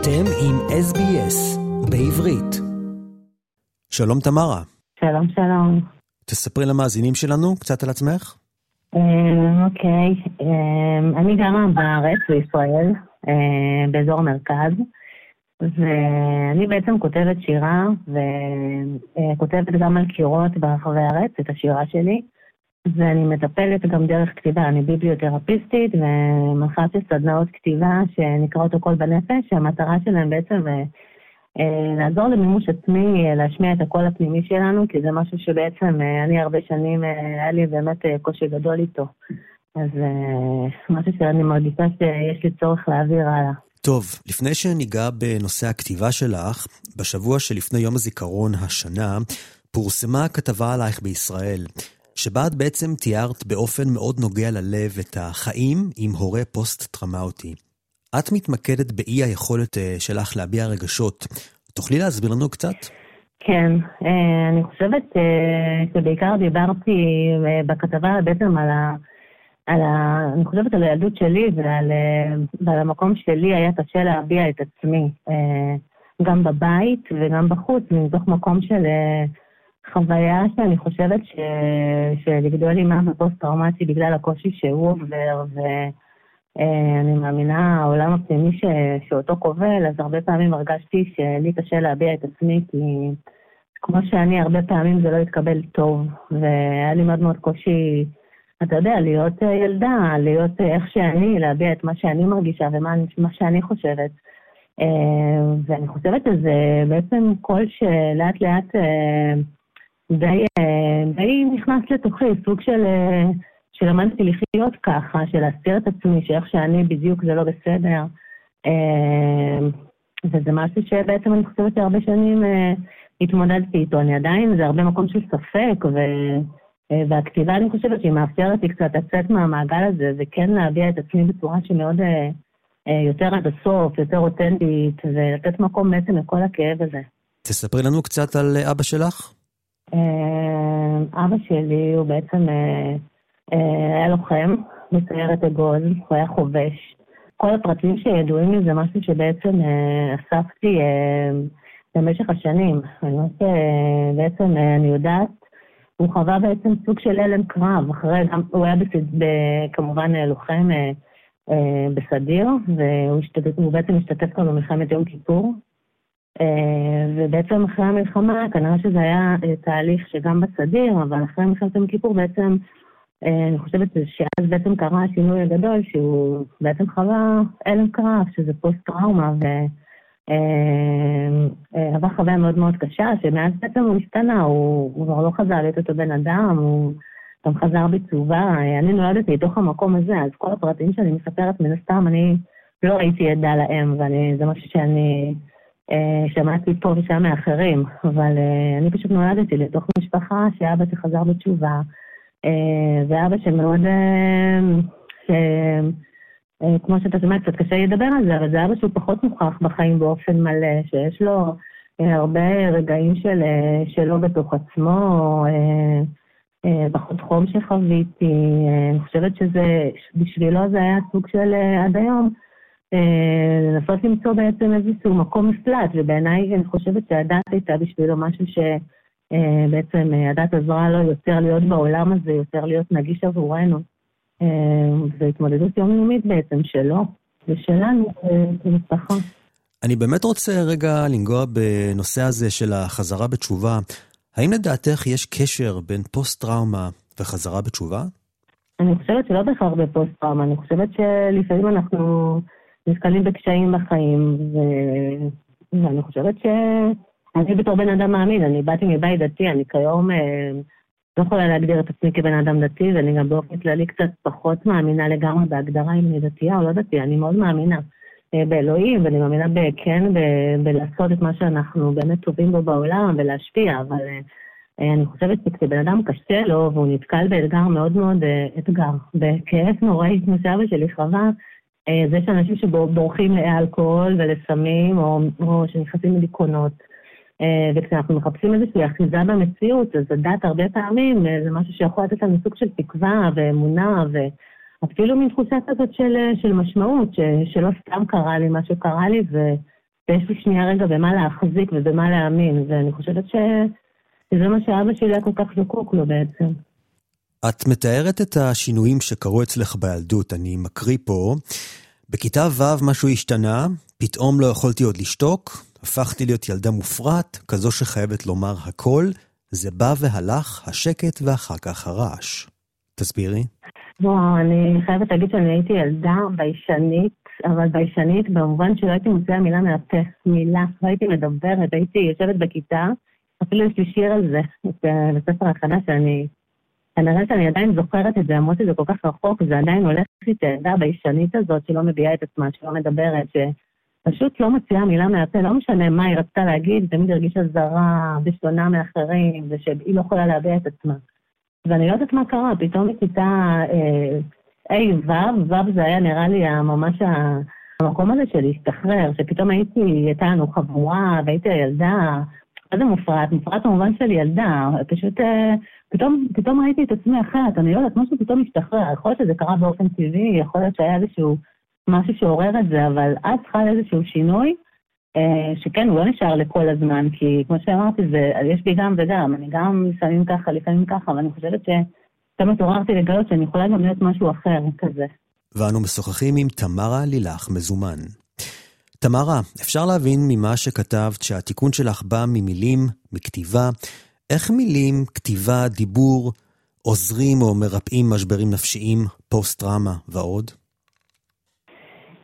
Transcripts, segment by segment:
אתם עם SBS בעברית. שלום תמרה. שלום, שלום. תספרי למאזינים שלנו קצת על עצמך. אה, אוקיי, אה, אני גרה בארץ, בישראל, אה, באזור המרכז, ואני בעצם כותבת שירה, וכותבת גם על קירות ברחבי הארץ, את השירה שלי. ואני מטפלת גם דרך כתיבה, אני ביבליותרפיסטית ומנחת סדנאות כתיבה שנקראות הכל בנפש, שהמטרה שלהם בעצם אה, אה, לעזור למימוש עצמי, אה, להשמיע את הקול הפנימי שלנו, כי זה משהו שבעצם אני הרבה שנים, היה לי באמת קושי גדול איתו. אז משהו שאני מרגישה שיש לי צורך להעביר הלאה. טוב, לפני שניגע בנושא הכתיבה שלך, בשבוע שלפני יום הזיכרון השנה, פורסמה כתבה עלייך בישראל. שבה את בעצם תיארת באופן מאוד נוגע ללב את החיים עם הורה פוסט-טראומטי. את מתמקדת באי היכולת אה, שלך להביע רגשות. תוכלי להסביר לנו קצת? כן, אה, אני חושבת אה, שבעיקר דיברתי בכתבה בעצם על ה... על ה... אני חושבת על הילדות שלי ועל, ועל המקום שלי היה קשה להביע את עצמי, גם בבית וגם בחוץ, מתוך מקום של חוויה שאני חושבת ש... שלגדול עם אבא פוסט-טראומטי בגלל הקושי שהוא עובר, ואני מאמינה, העולם הפנימי ש... שאותו כובל, אז הרבה פעמים הרגשתי שלי קשה להביע את עצמי, כי כמו שאני, הרבה פעמים זה לא התקבל טוב, והיה לי מאוד מאוד קושי, אתה יודע, להיות ילדה, להיות איך שאני, להביע את מה שאני מרגישה ומה שאני חושבת. ואני חושבת שזה בעצם קול שלאט לאט די, אה, די נכנס לתוכי, סוג של, אה, שלמדתי לחיות ככה, של להסתיר את עצמי, שאיך שאני בדיוק זה לא בסדר. אה, וזה משהו שבעצם אני חושבת שהרבה שנים התמודדתי איתו. אני עדיין, זה הרבה מקום של ספק, ו... והכתיבה, אני חושבת שהיא מאפשרת לי קצת לצאת מהמעגל הזה, וכן להביע את עצמי בצורה שמאוד יותר עד הסוף, יותר אותנטית, ולתת מקום בעצם לכל הכאב הזה. תספרי לנו קצת על אבא שלך. אה, אבא שלי הוא בעצם אה, אה, היה לוחם בסיירת אגוז, הוא היה חובש. כל הפרטים שידועים לי זה משהו שבעצם אספתי במשך השנים. אני אומרת, בעצם אני יודעת, הוא חווה בעצם סוג של הלם קרב, אחרי, הוא היה בסד, כמובן לוחם בסדיר, והוא בעצם השתתף כאן במלחמת יום כיפור, ובעצם אחרי המלחמה, כנראה שזה היה אה, תהליך שגם בסדיר, אבל אחרי מלחמת יום כיפור בעצם, אה, אני חושבת שאז בעצם קרה השינוי הגדול, שהוא בעצם חווה הלם קרב, שזה פוסט-טראומה, ועבר חוויה מאוד מאוד קשה, שמאז בעצם הוא השתנה, הוא כבר לא חזר להיות אותו בן אדם, הוא גם חזר בתשובה. אני נולדתי לתוך המקום הזה, אז כל הפרטים שאני מספרת, מן הסתם, אני לא הייתי עדה להם, וזה משהו שאני... אה, שמעתי פה ושם מאחרים, אבל אה, אני פשוט נולדתי לתוך משפחה שאבא שחזר בתשובה, אה, ואבא שמאוד, ש... כמו שאתה שומע, קצת קשה לדבר על זה, אבל זה אבא שהוא פחות מוכח בחיים באופן מלא, שיש לו הרבה רגעים של, שלו בתוך עצמו, פחות חום שחוויתי, אני חושבת שזה, בשבילו זה היה סוג של עד היום. אה, לנסות למצוא בעצם איזשהו מקום מפלט, ובעיניי אני חושבת שהדת הייתה בשבילו משהו שבעצם אה, הדת עזרה לו יותר להיות בעולם הזה, יותר להיות נגיש עבורנו. זו אה, התמודדות יומיומית בעצם שלו ושלנו כמשפחה. אני באמת רוצה רגע לנגוע בנושא הזה של החזרה בתשובה. האם לדעתך יש קשר בין פוסט-טראומה וחזרה בתשובה? אני חושבת שלא בהכרח בפוסט-טראומה, אני חושבת שלפעמים אנחנו... נתקלים בקשיים בחיים, ו... ואני חושבת שאני בתור בן אדם מאמין, אני באתי מבית דתי, אני כיום אה, לא יכולה להגדיר את עצמי כבן אדם דתי, ואני גם באופן כללי קצת פחות מאמינה לגמרי בהגדרה אם אני דתייה או לא דתייה, אני מאוד מאמינה אה, באלוהים, ואני מאמינה בכן, ב- בלעשות את מה שאנחנו באמת טובים בו בעולם ולהשפיע, אבל אה, אני חושבת שכשבן אדם קשה לו והוא נתקל באתגר מאוד מאוד אתגר, בכאב נוראי, כמו שאבא שלי חווה, אה, זה שאנשים שבורחים לאלכוהול ולסמים, או, או שנכנסים לדיכאונות. אה, וכשאנחנו מחפשים איזושהי אחיזה במציאות, אז הדת הרבה פעמים אה, זה משהו שיכול לתת לנו סוג של תקווה ואמונה, ואפילו מין תחושה כזאת של, של משמעות, ש, שלא סתם קרה לי מה שקרה לי, ו, ויש לי שנייה רגע במה להחזיק ובמה להאמין, ואני חושבת שזה מה שאבא שלי היה כל כך זקוק לו בעצם. את מתארת את השינויים שקרו אצלך בילדות, אני מקריא פה. בכיתה ו' משהו השתנה, פתאום לא יכולתי עוד לשתוק, הפכתי להיות ילדה מופרעת, כזו שחייבת לומר הכל, זה בא והלך, השקט ואחר כך הרעש. תסבירי. וואו, אני חייבת להגיד שאני הייתי ילדה ביישנית, אבל ביישנית במובן שלא הייתי מוציאה מילה מהפה, מילה. לא הייתי מדברת, הייתי יושבת בכיתה, אפילו יש לי שיר על זה, בספר החדש שאני... כנראה שאני עדיין זוכרת את זה, למרות שזה כל כך רחוק, זה עדיין הולך איתי ילדה ביישנית הזאת שלא מביעה את עצמה, שלא מדברת, שפשוט לא מוציאה מילה מהפה, לא משנה מה היא רצתה להגיד, תמיד הרגישה זרה ושונה מאחרים, ושהיא לא יכולה להביע את עצמה. ואני לא יודעת מה קרה, פתאום בכיתה אה, ה' ו', ו' זה היה נראה לי ממש המקום הזה של להשתחרר, שפתאום הייתי, הייתה לנו חבורה, והייתי הילדה, מה זה מופרעת? מופרעת במובן של ילדה, פשוט אה, פתאום, פתאום ראיתי את עצמי אחרת, אני לא יודעת, משהו פתאום השתחרר, יכול להיות שזה קרה באופן טבעי, יכול להיות שהיה איזשהו משהו שעורר את זה, אבל אז חל איזשהו שינוי, אה, שכן, הוא לא נשאר לכל הזמן, כי כמו שאמרתי, זה, יש לי גם וגם, אני גם לפעמים ככה, לפעמים ככה, ואני חושבת שפתאום התעוררתי לגלות שאני יכולה גם להיות משהו אחר כזה. ואנו משוחחים עם תמרה לילך מזומן. תמרה, אפשר להבין ממה שכתבת שהתיקון שלך בא ממילים, מכתיבה. איך מילים, כתיבה, דיבור, עוזרים או מרפאים משברים נפשיים, פוסט-טראומה ועוד?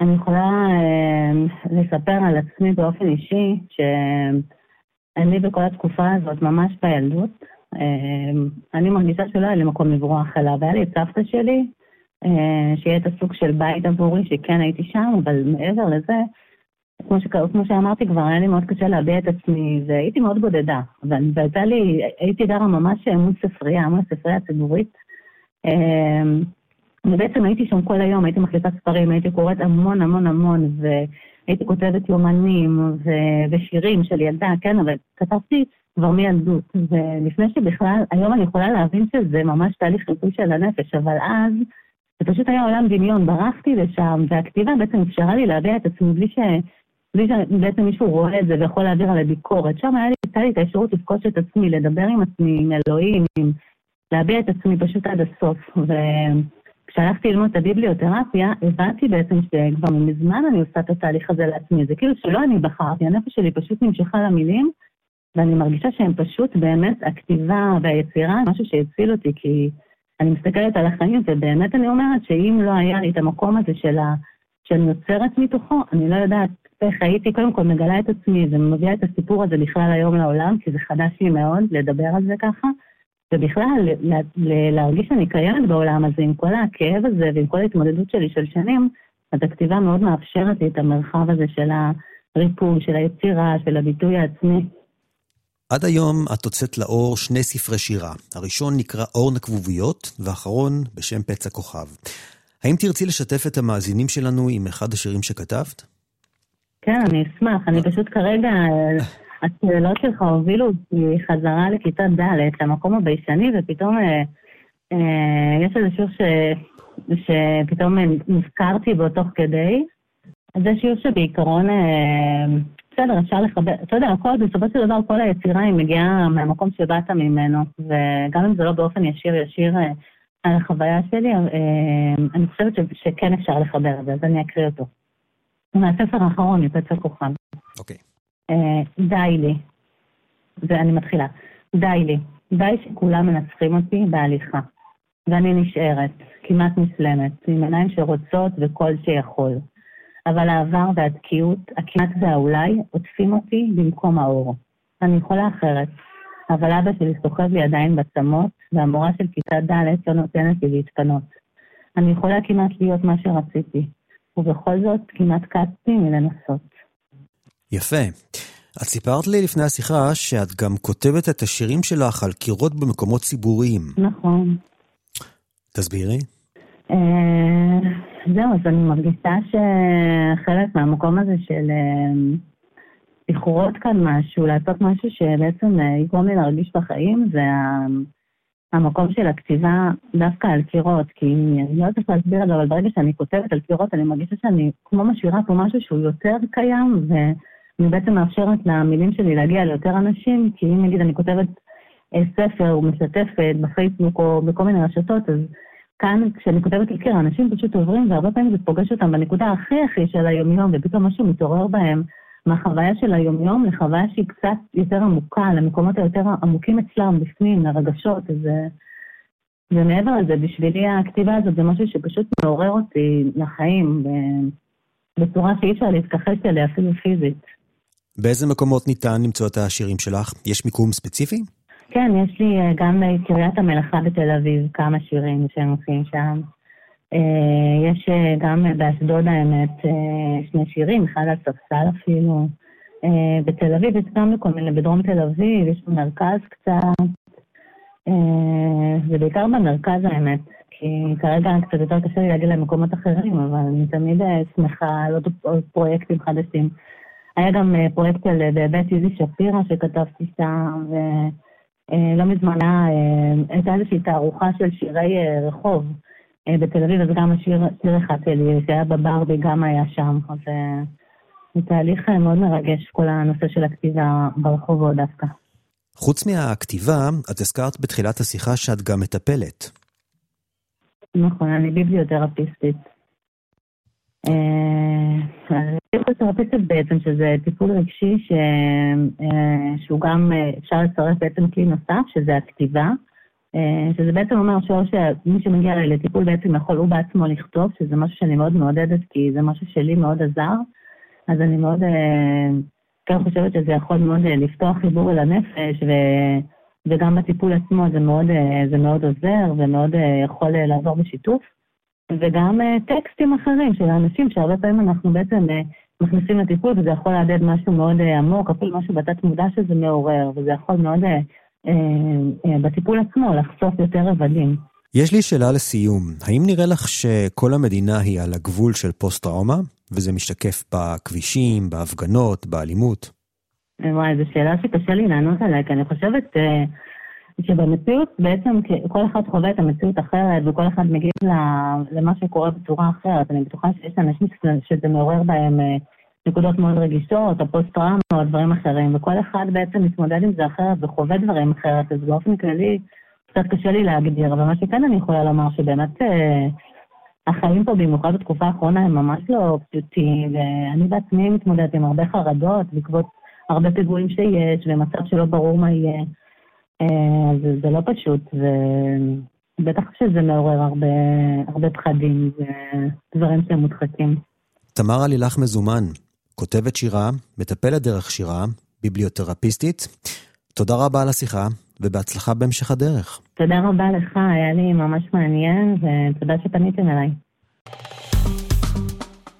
אני יכולה אה, לספר על עצמי באופן אישי, שאני בכל התקופה הזאת, ממש בילדות, אה, אני מרגישה שלא היה לי מקום לברוח אליו, והיה לי את סבתא שלי, אה, שיהיה את הסוג של בית עבורי, שכן הייתי שם, אבל מעבר לזה, כמו, ש... כמו שאמרתי כבר, היה לי מאוד קשה להביע את עצמי, והייתי מאוד בודדה. והייתה לי, הייתי גרה ממש מול ספרייה, מול הספרייה הציבורית. ובעצם הייתי שם כל היום, הייתי מחליטה ספרים, הייתי קוראת המון המון המון, והייתי כותבת יומנים ו- ושירים של ילדה, כן, אבל כתבתי כבר מילדות. ולפני שבכלל, היום אני יכולה להבין שזה ממש תהליך ריפוי של הנפש, אבל אז זה פשוט היה עולם דמיון, ברחתי לשם, והכתיבה בעצם אפשרה לי להביע את עצמי בלי ש... בלי שבעצם מישהו רואה את זה ויכול להעביר עליי ביקורת. שם היה לי, הייתה לי את האפשרות לפגוש את עצמי, לדבר עם עצמי, עם אלוהים, עם... להביע את עצמי פשוט עד הסוף. ו... כשהלכתי ללמוד את הביבליותרפיה, הבנתי בעצם שכבר מזמן אני עושה את התהליך הזה לעצמי. זה כאילו שלא אני בחרתי, הנפש שלי פשוט נמשכה למילים, ואני מרגישה שהם פשוט באמת, הכתיבה והיצירה, משהו שהציל אותי, כי אני מסתכלת על החיים, ובאמת אני אומרת שאם לא היה לי את המקום הזה של ה... שאני יוצרת מתוכו, אני לא יודעת איך הייתי קודם כל מגלה את עצמי ומביאה את הסיפור הזה בכלל היום לעולם, כי זה חדש לי מאוד לדבר על זה ככה. ובכלל, להרגיש שאני קיימת בעולם הזה, עם כל הכאב הזה ועם כל ההתמודדות שלי של שנים, אז הכתיבה מאוד מאפשרת לי את המרחב הזה של הריפוי, של היצירה, של הביטוי העצמי. עד היום את הוצאת לאור שני ספרי שירה. הראשון נקרא אור נקבוביות, והאחרון בשם פצע כוכב. האם תרצי לשתף את המאזינים שלנו עם אחד השירים שכתבת? כן, אני אשמח. אני פשוט כרגע השאלות שלך הובילו אותי חזרה לכיתה ד', למקום הביישני, ופתאום אה, אה, יש איזה שיר ש, שפתאום נזכרתי בו תוך כדי. זה שיר שבעיקרון, אה, בסדר, אפשר לחבר, אתה יודע, הכל, בסופו של דבר כל היצירה היא מגיעה מהמקום שבאת ממנו, וגם אם זה לא באופן ישיר ישיר אה, על החוויה שלי, אה, אני חושבת ש, שכן אפשר לחבר את זה, אז אני אקריא אותו. מהספר האחרון, מפצע כוכב. אוקיי. אה, די לי, ואני מתחילה, די לי, די שכולם מנצחים אותי בהליכה, ואני נשארת, כמעט מסלמת, עם עיניים שרוצות וקול שיכול. אבל העבר והתקיעות, הכמעט והאולי, עוטפים אותי במקום האור. אני יכולה אחרת, אבל אבא שלי סוחב לי עדיין בצמות, והמורה של כיתה ד' לא נותנת לי להתפנות. אני יכולה כמעט להיות מה שרציתי, ובכל זאת כמעט קצתי מלנסות. יפה. את סיפרת לי לפני השיחה שאת גם כותבת את השירים שלך על קירות במקומות ציבוריים. נכון. תסבירי. אה, זהו, אז אני מרגישה שחלק מהמקום הזה של לכרות אה, כאן משהו, לעשות משהו שבעצם אה, יגרום לי להרגיש בחיים, זה המקום של הכתיבה דווקא על קירות, כי אני לא יודעת איך להסביר את זה, אבל ברגע שאני כותבת על קירות, אני מרגישה שאני כמו משאירה פה משהו שהוא יותר קיים, ו... אני בעצם מאפשרת למילים שלי להגיע ליותר אנשים, כי אם נגיד אני כותבת אה, ספר או משתפת בפייסבוק או בכל מיני רשתות, אז כאן כשאני כותבת לקיר, אנשים פשוט עוברים, והרבה פעמים זה פוגש אותם בנקודה הכי הכי של היומיום, ופתאום משהו מתעורר בהם מהחוויה של היומיום לחוויה שהיא קצת יותר עמוקה, למקומות היותר עמוקים אצלם, בפנים, לרגשות, אז... ומעבר לזה, בשבילי הכתיבה הזאת זה משהו שפשוט מעורר אותי לחיים בצורה שאי אפשר להתכחש אליה אפילו פיזית. באיזה מקומות ניתן למצוא את השירים שלך? יש מיקום ספציפי? כן, יש לי אה, גם קריית המלאכה בתל אביב, כמה שירים שהם מופיעים שם. אה, יש אה, גם באשדוד האמת שני שירים, אחד על ספסל אפילו. בתל אביב יש גם לכל מיני, בדרום תל אביב, יש במרכז קצת. זה בעיקר במרכז האמת, כי כרגע קצת יותר קשה לי להגיד למקומות אחרים, אבל אני תמיד שמחה על עוד פרויקטים חדשים. היה גם פרויקט של באמת איזי שפירא שכתבתי שם, ולא מזמן הייתה איזושהי תערוכה של שירי רחוב בתל אביב, אז גם השיר, שיר אחד שלי שהיה בברבי גם היה שם, אז זה תהליך מאוד מרגש, כל הנושא של הכתיבה ברחובות דווקא. חוץ מהכתיבה, את הזכרת בתחילת השיחה שאת גם מטפלת. נכון, אני ביבליותרפיסטית. ביבליותרפיסטית אה, בעצם, שזה טיפול רגשי. אה, שהוא גם, אה, אפשר לצרף בעצם כלי נוסף, שזה הכתיבה. שזה בעצם אומר שמי שמגיע אליי לטיפול בעצם יכול הוא בעצמו לכתוב, שזה משהו שאני מאוד מעודדת, כי זה משהו שלי מאוד עזר. אז אני מאוד כן חושבת שזה יכול מאוד לפתוח חיבור אל הנפש, ו... וגם בטיפול עצמו זה מאוד, אה, זה מאוד עוזר ומאוד אה, יכול אה, לעזור בשיתוף. וגם טקסטים אחרים של האנשים, שהרבה פעמים אנחנו בעצם מכניסים לטיפול וזה יכול להדהד משהו מאוד עמוק, אפילו משהו בתת מודע שזה מעורר, וזה יכול מאוד בטיפול עצמו לחשוף יותר רבדים. יש לי שאלה לסיום, האם נראה לך שכל המדינה היא על הגבול של פוסט-טראומה, וזה משתקף בכבישים, בהפגנות, באלימות? וואי, זו שאלה שקשה לי לענות עליה, כי אני חושבת אה, שבמציאות בעצם כל אחד חווה את המציאות אחרת, וכל אחד מגיב למה שקורה בצורה אחרת. אני בטוחה שיש אנשים שזה מעורר בהם אה, נקודות מאוד רגישות, או פוסט-טראומה, או דברים אחרים, וכל אחד בעצם מתמודד עם זה אחרת וחווה דברים אחרת, אז באופן כללי קצת קשה לי להגדיר, אבל מה שכן אני יכולה לומר, שבאמת אה, החיים פה, במיוחד בתקופה האחרונה, הם ממש לא פשוטים, ואני בעצמי מתמודדת עם הרבה חרדות בעקבות הרבה פיגועים שיש, ומצב שלא ברור מה יהיה. אה, אז זה לא פשוט, ובטח שזה מעורר הרבה, הרבה פחדים ודברים שהם מודחקים. תמרה לילך מזומן, כותבת שירה, מטפלת דרך שירה, ביבליותרפיסטית. תודה רבה על השיחה, ובהצלחה בהמשך הדרך. תודה רבה לך, היה לי ממש מעניין, ותודה שפניתם אליי.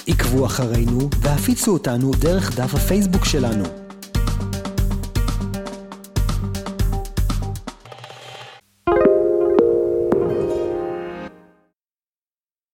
עקבו אחרינו והפיצו אותנו דרך דף הפייסבוק שלנו.